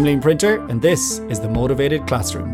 I'm Liam Printer, and this is the Motivated Classroom.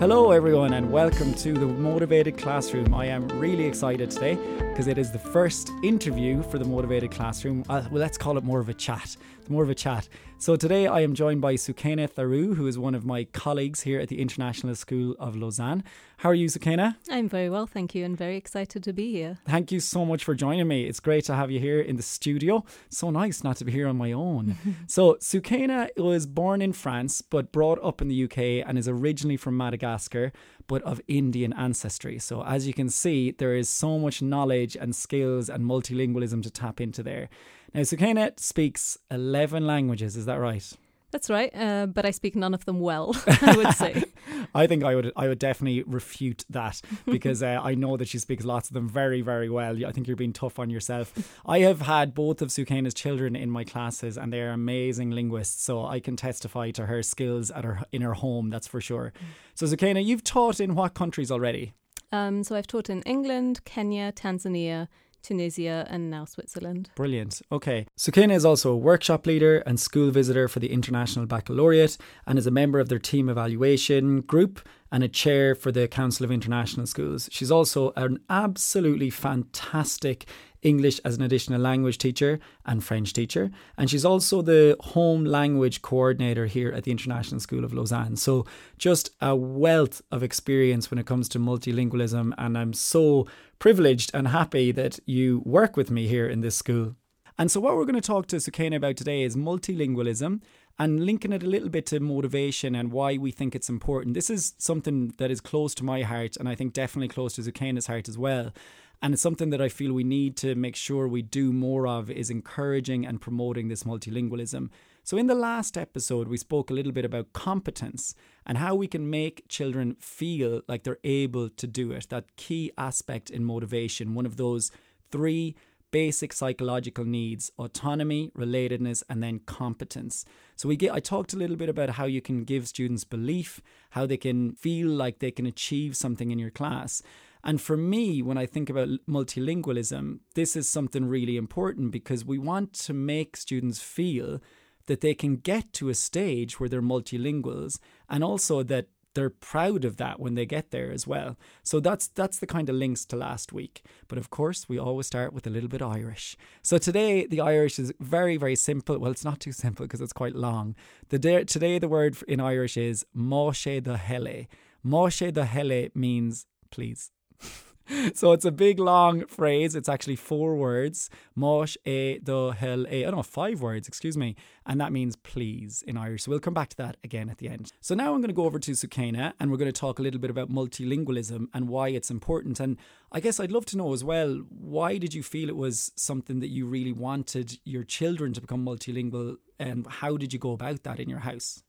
Hello, everyone, and welcome to the Motivated Classroom. I am really excited today because it is the first interview for the Motivated Classroom. Uh, well, let's call it more of a chat. More of a chat. So today I am joined by Soukeina Tharoo, who is one of my colleagues here at the International School of Lausanne. How are you, Soukeina? I'm very well, thank you, and very excited to be here. Thank you so much for joining me. It's great to have you here in the studio. So nice not to be here on my own. so Soukeina was born in France but brought up in the UK and is originally from Madagascar but of Indian ancestry. So as you can see, there is so much knowledge and skills and multilingualism to tap into there. Now, Soukeina speaks 11 languages, is that right? That's right, uh, but I speak none of them well. I would say. I think I would I would definitely refute that because uh, I know that she speaks lots of them very very well. I think you're being tough on yourself. I have had both of Soukeina's children in my classes, and they are amazing linguists. So I can testify to her skills at her in her home. That's for sure. So Soukeina, you've taught in what countries already? Um, so I've taught in England, Kenya, Tanzania, Tunisia, and now Switzerland. Brilliant. Okay. Soukeina is also a workshop leader and school visitor for the International Baccalaureate and is a member of their team evaluation group and a chair for the Council of International Schools. She's also an absolutely fantastic English as an additional language teacher and French teacher. And she's also the home language coordinator here at the International School of Lausanne. So just a wealth of experience when it comes to multilingualism. And I'm so privileged and happy that you work with me here in this school. And so, what we're going to talk to Soukeina about today is multilingualism and linking it a little bit to motivation and why we think it's important. This is something that is close to my heart, and I think definitely close to Soukeina's heart as well. And it's something that I feel we need to make sure we do more of is encouraging and promoting this multilingualism. So, in the last episode, we spoke a little bit about competence and how we can make children feel like they're able to do it. That key aspect in motivation, one of those three basic psychological needs autonomy relatedness and then competence. So we get i talked a little bit about how you can give students belief how they can feel like they can achieve something in your class. And for me, when I think about multilingualism, this is something really important because we want to make students feel that they can get to a stage where they're multilinguals and also that they're proud of that when they get there as well. So that's that's the kind of links to last week. But of course, we always start with a little bit Irish. So today the Irish is very very simple. Well, it's not too simple because it's quite long. The day, today the word in Irish is Moshe the Hele. Moshe the Hele means please. so it's a big long phrase. It's actually four words. Mosh e do hel e. Eh. Oh no, five words, excuse me. And that means please in Irish. So we'll come back to that again at the end. So now I'm going to go over to Sukaina and we're going to talk a little bit about multilingualism and why it's important. And I guess I'd love to know as well, why did you feel it was something that you really wanted your children to become multilingual and how did you go about that in your house?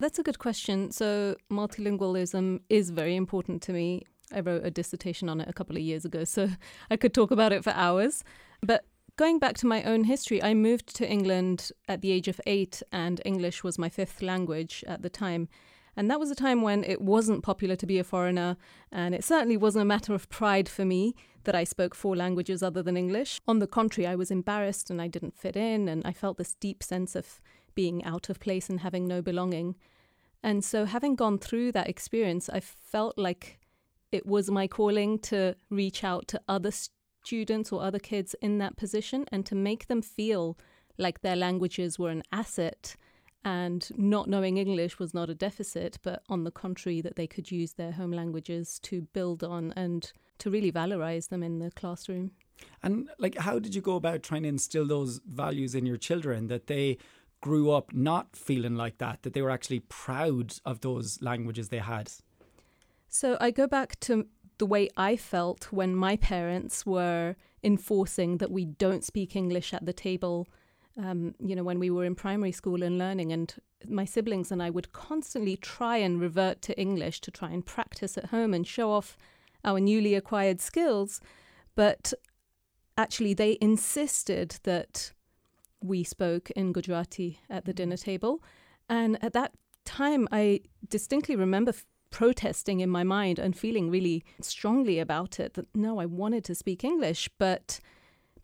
That's a good question. So, multilingualism is very important to me. I wrote a dissertation on it a couple of years ago, so I could talk about it for hours. But going back to my own history, I moved to England at the age of eight, and English was my fifth language at the time. And that was a time when it wasn't popular to be a foreigner, and it certainly wasn't a matter of pride for me that I spoke four languages other than English. On the contrary, I was embarrassed and I didn't fit in, and I felt this deep sense of being out of place and having no belonging. And so, having gone through that experience, I felt like it was my calling to reach out to other students or other kids in that position and to make them feel like their languages were an asset and not knowing English was not a deficit, but on the contrary, that they could use their home languages to build on and to really valorize them in the classroom. And like, how did you go about trying to instill those values in your children that they grew up not feeling like that, that they were actually proud of those languages they had? So I go back to the way I felt when my parents were enforcing that we don't speak English at the table. Um, you know, when we were in primary school and learning, and my siblings and I would constantly try and revert to English to try and practice at home and show off our newly acquired skills. But actually, they insisted that we spoke in Gujarati at the dinner table. And at that time, I distinctly remember protesting in my mind and feeling really strongly about it that no, I wanted to speak English, but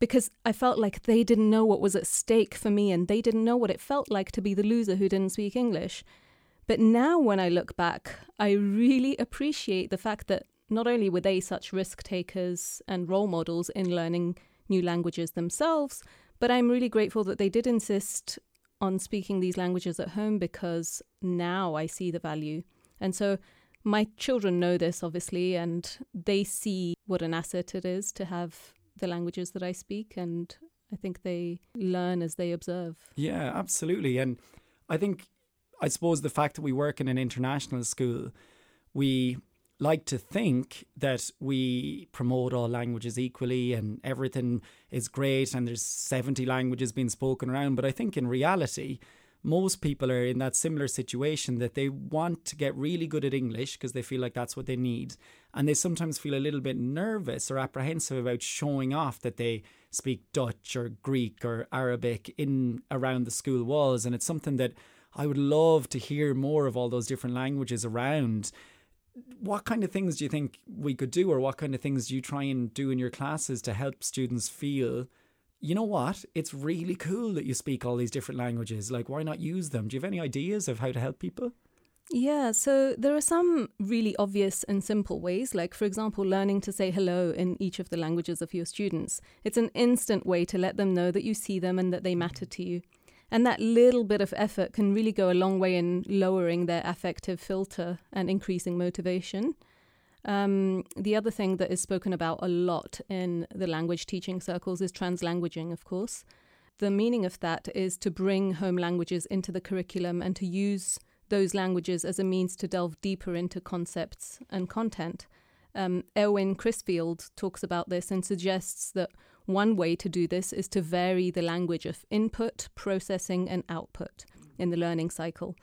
because I felt like they didn't know what was at stake for me and they didn't know what it felt like to be the loser who didn't speak English. But now, when I look back, I really appreciate the fact that not only were they such risk takers and role models in learning new languages themselves, but I'm really grateful that they did insist on speaking these languages at home because now I see the value. And so my children know this, obviously, and they see what an asset it is to have the languages that I speak, and I think they learn as they observe. Yeah, absolutely. And I think, I suppose, the fact that we work in an international school, we like to think that we promote all languages equally and everything is great and there's 70 languages being spoken around. But I think in reality, most people are in that similar situation that they want to get really good at English because they feel like that's what they need. And they sometimes feel a little bit nervous or apprehensive about showing off that they speak Dutch or Greek or Arabic in around the school walls. And it's something that I would love to hear more of all those different languages around. What kind of things do you think we could do, or what kind of things do you try and do in your classes to help students feel you know what? It's really cool that you speak all these different languages. Like, why not use them? Do you have any ideas of how to help people? Yeah, so there are some really obvious and simple ways, like, for example, learning to say hello in each of the languages of your students. It's an instant way to let them know that you see them and that they matter to you. And that little bit of effort can really go a long way in lowering their affective filter and increasing motivation. Um, the other thing that is spoken about a lot in the language teaching circles is translanguaging, of course. The meaning of that is to bring home languages into the curriculum and to use those languages as a means to delve deeper into concepts and content. Um, Eowyn Crisfield talks about this and suggests that one way to do this is to vary the language of input, processing, and output in the learning cycle.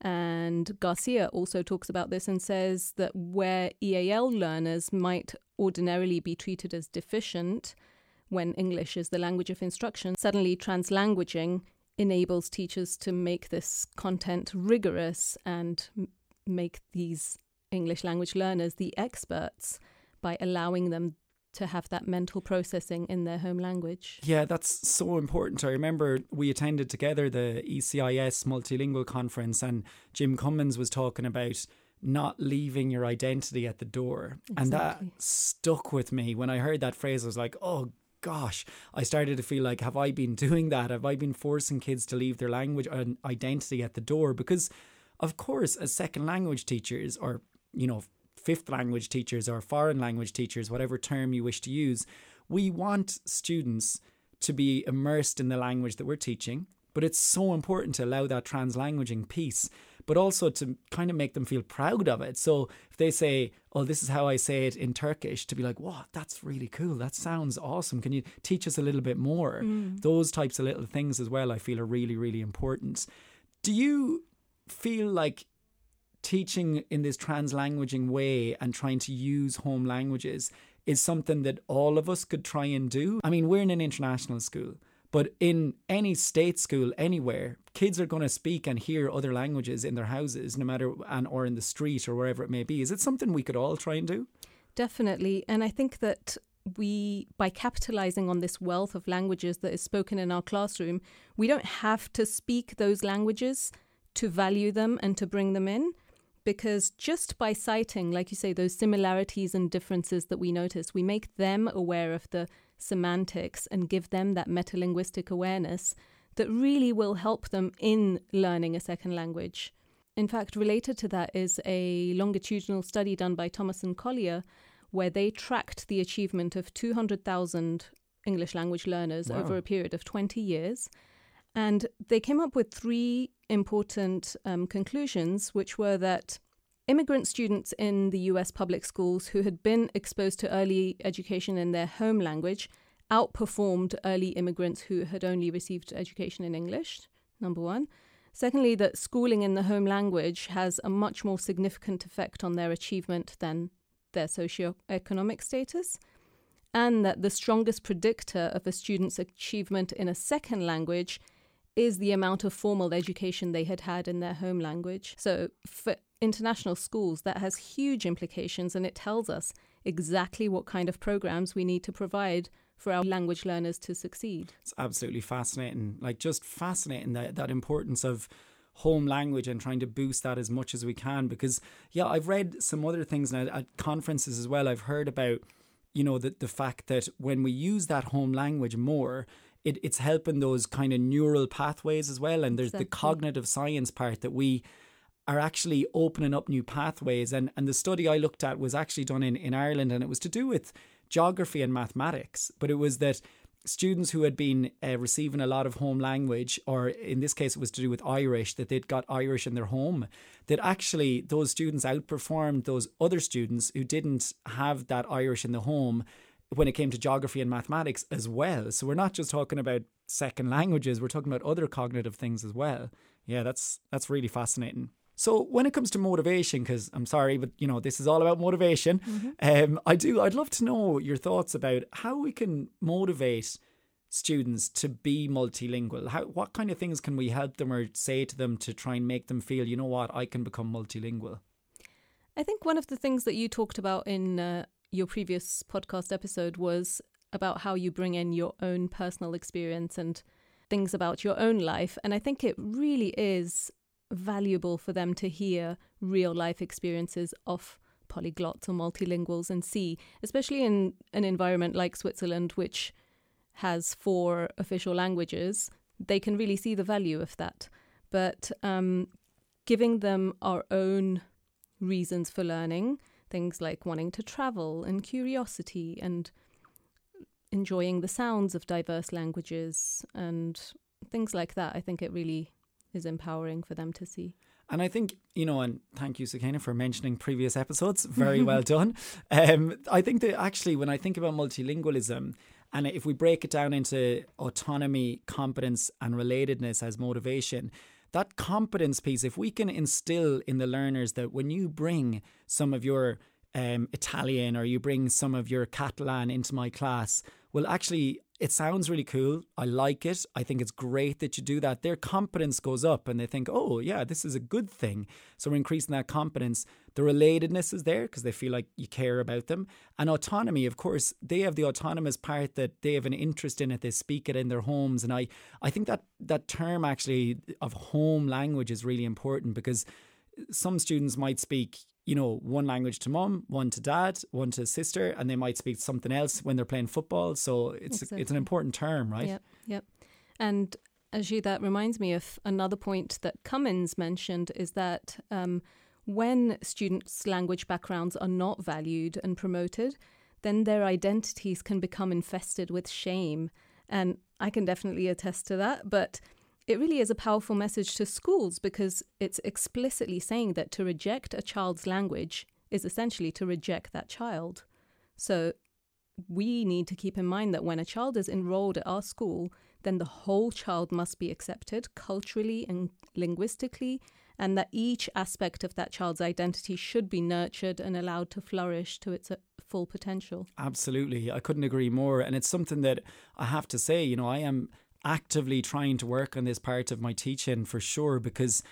And Garcia also talks about this and says that where EAL learners might ordinarily be treated as deficient when English is the language of instruction, suddenly translanguaging enables teachers to make this content rigorous and make these English language learners the experts by allowing them to have that mental processing in their home language. Yeah, that's so important. I remember we attended together the ECIS multilingual conference, and Jim Cummins was talking about not leaving your identity at the door. Exactly. And that stuck with me. When I heard that phrase, I was like, oh, gosh, I started to feel like, have I been doing that? Have I been forcing kids to leave their language and identity at the door? Because, of course, as second language teachers or, you know, fifth language teachers or foreign language teachers, whatever term you wish to use, we want students to be immersed in the language that we're teaching. But it's so important to allow that translanguaging piece, but also to kind of make them feel proud of it. So if they say, Oh, this is how I say it in Turkish, to be like, Wow, that's really cool. That sounds awesome. Can you teach us a little bit more? Mm. Those types of little things as well, I feel are really, really important. Do you feel like teaching in this translanguaging way and trying to use home languages is something that all of us could try and do. I mean, we're in an international school, but in any state school anywhere, kids are going to speak and hear other languages in their houses, no matter and or in the street or wherever it may be. Is it something we could all try and do? Definitely, and I think that we by capitalizing on this wealth of languages that is spoken in our classroom, we don't have to speak those languages to value them and to bring them in because just by citing, like you say, those similarities and differences that we notice, we make them aware of the semantics and give them that metalinguistic awareness that really will help them in learning a second language. In fact, related to that is a longitudinal study done by Thomas and Collier, where they tracked the achievement of 200,000 English language learners wow. over a period of 20 years. And they came up with three important um, conclusions, which were that immigrant students in the US public schools who had been exposed to early education in their home language outperformed early immigrants who had only received education in English, number one. Secondly, that schooling in the home language has a much more significant effect on their achievement than their socioeconomic status. And that the strongest predictor of a student's achievement in a second language is the amount of formal education they had had in their home language. So, for international schools, that has huge implications and it tells us exactly what kind of programs we need to provide for our language learners to succeed. It's absolutely fascinating. Like just fascinating that that importance of home language and trying to boost that as much as we can because yeah i've read some other things now at conferences as well i've heard about you know the, the fact that when we use that home language more it, it's helping those kind of neural pathways as well. And there's exactly. the cognitive science part that we are actually opening up new pathways. And and the study i looked at was actually done in in ireland and it was to do with geography and mathematics. But it was that students who had been uh, receiving a lot of home language, or in this case, it was to do with Irish, that they'd got Irish in their home, that actually those students outperformed those other students who didn't have that Irish in the home when it came to geography and mathematics as well. So we're not just talking about second languages, we're talking about other cognitive things as well. Yeah, that's that's really fascinating. So when it comes to motivation, because I'm sorry, but you know this is all about motivation. Mm-hmm. Um, I do. I'd love to know your thoughts about how we can motivate students to be multilingual. How what kind of things can we help them or say to them to try and make them feel, you know what, I can become multilingual. I think one of the things that you talked about in uh, your previous podcast episode was about how you bring in your own personal experience and things about your own life. And I think it really is valuable for them to hear real life experiences of polyglots or multilinguals and see, especially in an environment like Switzerland, which has four official languages, they can really see the value of that. But um, giving them our own reasons for learning, things like wanting to travel and curiosity and enjoying the sounds of diverse languages and things like that, I think it really is empowering for them to see. And I think, you know, and thank you, Soukeina, for mentioning previous episodes. Very well done. Um, I think that actually, when I think about multilingualism, and if we break it down into autonomy, competence, and relatedness as motivation, that competence piece, if we can instill in the learners that when you bring some of your um, Italian or you bring some of your Catalan into my class, well, actually, it sounds really cool. I like it. I think it's great that you do that. Their confidence goes up and they think, oh, yeah, this is a good thing. So we're increasing that confidence. The relatedness is there because they feel like you care about them. And autonomy, of course, they have the autonomous part that they have an interest in it. They speak it in their homes. And I, I think that that term actually of home language is really important because some students might speak you know, one language to mom, one to dad, one to sister, and they might speak something else when they're playing football. So it's exactly. it's an important term, right? Yep, yep. And Ajit, that reminds me of another point that Cummins mentioned is that um, when students' language backgrounds are not valued and promoted, then their identities can become infested with shame. And I can definitely attest to that. But it really is a powerful message to schools because it's explicitly saying that to reject a child's language is essentially to reject that child. So we need to keep in mind that when a child is enrolled at our school, then the whole child must be accepted culturally and linguistically, and that each aspect of that child's identity should be nurtured and allowed to flourish to its uh, full potential. Absolutely. I couldn't agree more. And it's something that I have to say, you know, I am actively trying to work on this part of my teaching for sure because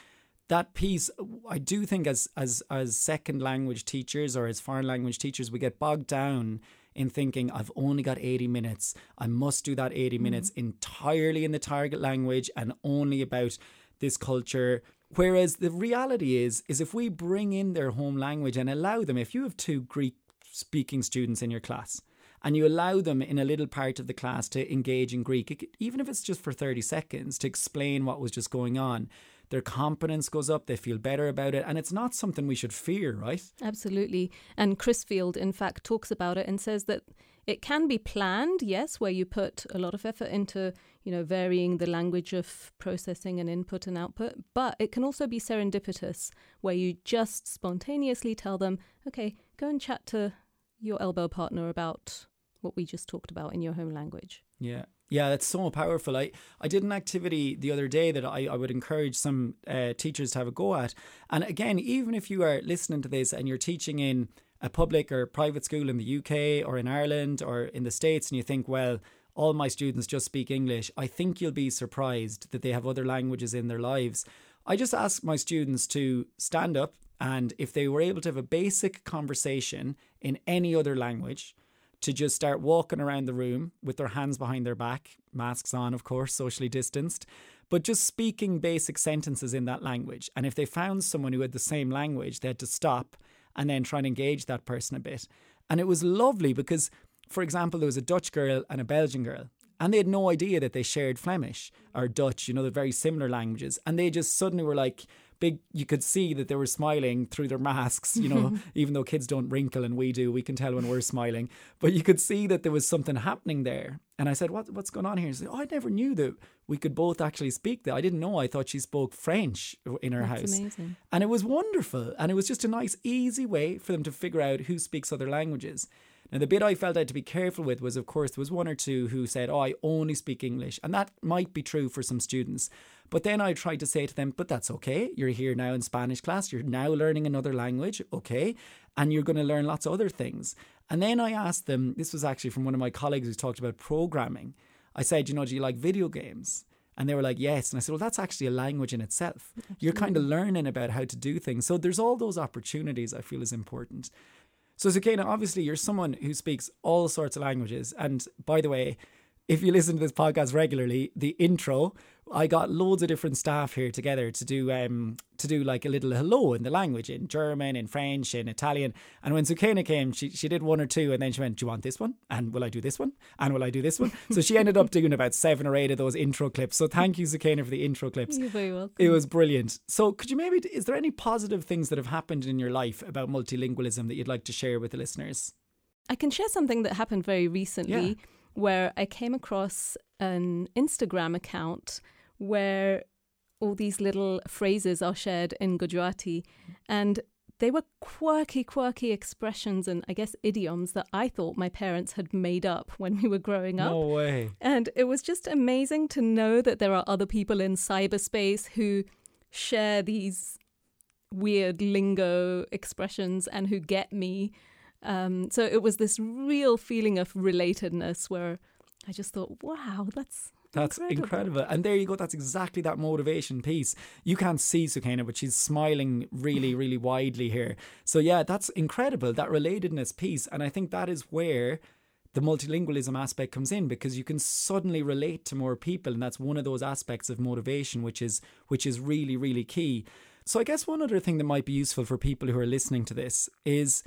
that piece I do think as as as second language teachers or as foreign language teachers we get bogged down in thinking I've only got 80 minutes I must do that 80 mm-hmm. minutes entirely in the target language and only about this culture whereas the reality is is if we bring in their home language and allow them if you have two Greek speaking students in your class and you allow them in a little part of the class to engage in Greek, even if it's just for 30 seconds, to explain what was just going on. Their confidence goes up, they feel better about it, and it's not something we should fear, right? Absolutely. And Crisfield, in fact, talks about it and says that it can be planned, yes, where you put a lot of effort into, you know, varying the language of processing and input and output, but it can also be serendipitous, where you just spontaneously tell them, okay, go and chat to your elbow partner about what we just talked about in your home language. Yeah. Yeah, that's so powerful. I, I did an activity the other day that I, I would encourage some uh, teachers to have a go at. And again, even if you are listening to this and you're teaching in a public or private school in the UK or in Ireland or in the States, and you think, well, all my students just speak English, I think you'll be surprised that they have other languages in their lives. I just ask my students to stand up and if they were able to have a basic conversation in any other language, to just start walking around the room with their hands behind their back, masks on, of course, socially distanced, but just speaking basic sentences in that language. And if they found someone who had the same language, they had to stop and then try and engage that person a bit. And it was lovely because, for example, there was a Dutch girl and a Belgian girl, and they had no idea that they shared Flemish or Dutch, you know, they're very similar languages. And they just suddenly were like, big you could see that they were smiling through their masks you know even though kids don't wrinkle and we do we can tell when we're smiling. But you could see that there was something happening there. And i said what, what's going on here? He said oh i never knew that we could both actually speak that. I didn't know. I thought she spoke french in her That's house. amazing. and it was wonderful. And it was just a nice easy way for them to figure out who speaks other languages now, the bit I felt I had to be careful with was, of course, there was one or two who said, Oh, I only speak English. And that might be true for some students. But then I tried to say to them, But that's okay. You're here now in Spanish class. You're now learning another language. Okay. And you're going to learn lots of other things. And then I asked them, this was actually from one of my colleagues who talked about programming. I said, You know, do you like video games? And they were like, yes. And I said, well, that's actually a language in itself. Absolutely. You're kind of learning about how to do things. So there's all those opportunities I feel is important. So, Soukeina, obviously, you're someone who speaks all sorts of languages. And by the way, if you listen to this podcast regularly, the intro, I got loads of different staff here together to do um to do like a little hello in the language in German, in French, in Italian. And when Soukeina came, she she did one or two, and then she went, "Do you want this one? And will I do this one? And will I do this one?" so she ended up doing about seven or eight of those intro clips. So thank you, Soukeina, for the intro clips. You're very welcome. It was brilliant. So could you maybe is there any positive things that have happened in your life about multilingualism that you'd like to share with the listeners? I can share something that happened very recently. Yeah where I came across an Instagram account where all these little phrases are shared in Gujarati. And they were quirky, quirky expressions and I guess idioms that I thought my parents had made up when we were growing up. No way. And it was just amazing to know that there are other people in cyberspace who share these weird lingo expressions and who get me. Um, so it was this real feeling of relatedness where I just thought, wow, that's that's incredible. incredible. And there you go. That's exactly that motivation piece. You can't see Soukeina, but she's smiling really, really widely here. So, yeah, that's incredible, that relatedness piece. And I think that is where the multilingualism aspect comes in because you can suddenly relate to more people. And that's one of those aspects of motivation, which is, which is really, really key. So, I guess one other thing that might be useful for people who are listening to this is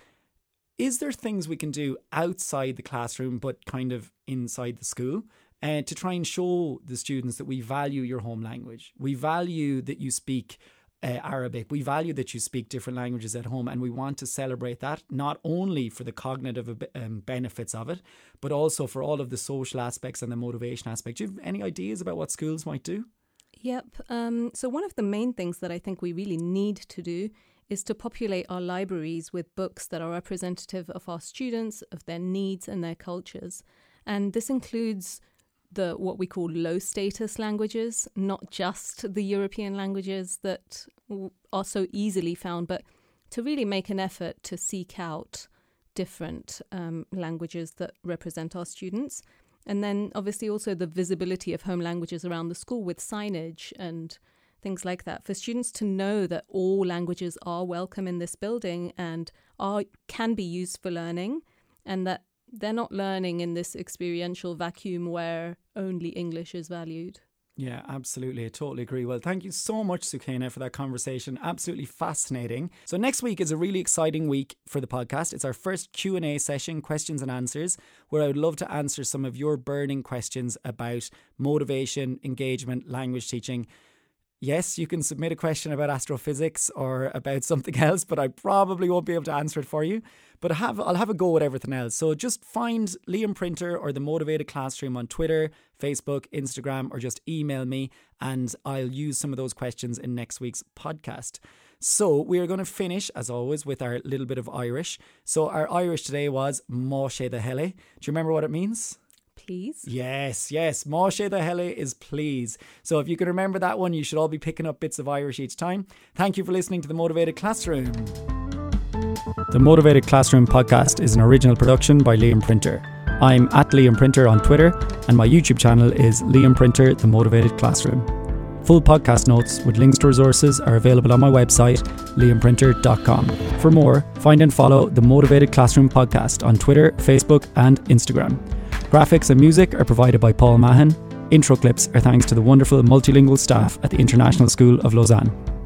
is there things we can do outside the classroom but kind of inside the school uh, to try and show the students that we value your home language we value that you speak uh, Arabic. We value that you speak different languages at home, and we want to celebrate that not only for the cognitive um, benefits of it, but also for all of the social aspects and the motivation aspect. Do you have any ideas about what schools might do? Yep. Um, so, one of the main things that I think we really need to do is to populate our libraries with books that are representative of our students, of their needs and their cultures. And this includes the what we call low status languages, not just the European languages that are so easily found, but to really make an effort to seek out different um, languages that represent our students. And then obviously also the visibility of home languages around the school with signage and things like that for students to know that all languages are welcome in this building and are can be used for learning and that they're not learning in this experiential vacuum where only English is valued. Yeah, absolutely. I totally agree. Well, thank you so much, Soukeina, for that conversation. Absolutely fascinating. So next week is a really exciting week for the podcast. It's our first Q&A session, questions and answers, where I would love to answer some of your burning questions about motivation, engagement, language teaching yes, you can submit a question about astrophysics or about something else, but I probably won't be able to answer it for you. But have, I'll have a go at everything else. So just find Liam Printer or the Motivated Classroom on Twitter, Facebook, Instagram, or just email me, and I'll use some of those questions in next week's podcast. So we are going to finish, as always, with our little bit of Irish. So our Irish today was Moshe the Hele. Do you remember what it means? Please. Yes, yes. Moshe the Hele is please. So if you can remember that one, you should all be picking up bits of Irish each time. Thank you for listening to the Motivated Classroom. The Motivated Classroom podcast is an original production by Liam Printer. I'm at Liam Printer on Twitter, and my YouTube channel is Liam Printer, The Motivated Classroom. Full podcast notes with links to resources are available on my website, liamprinter.com. For more, find and follow the Motivated Classroom podcast on Twitter, Facebook, and Instagram. Graphics and music are provided by Paul Mahan. Intro clips are thanks to the wonderful multilingual staff at the International School of Lausanne.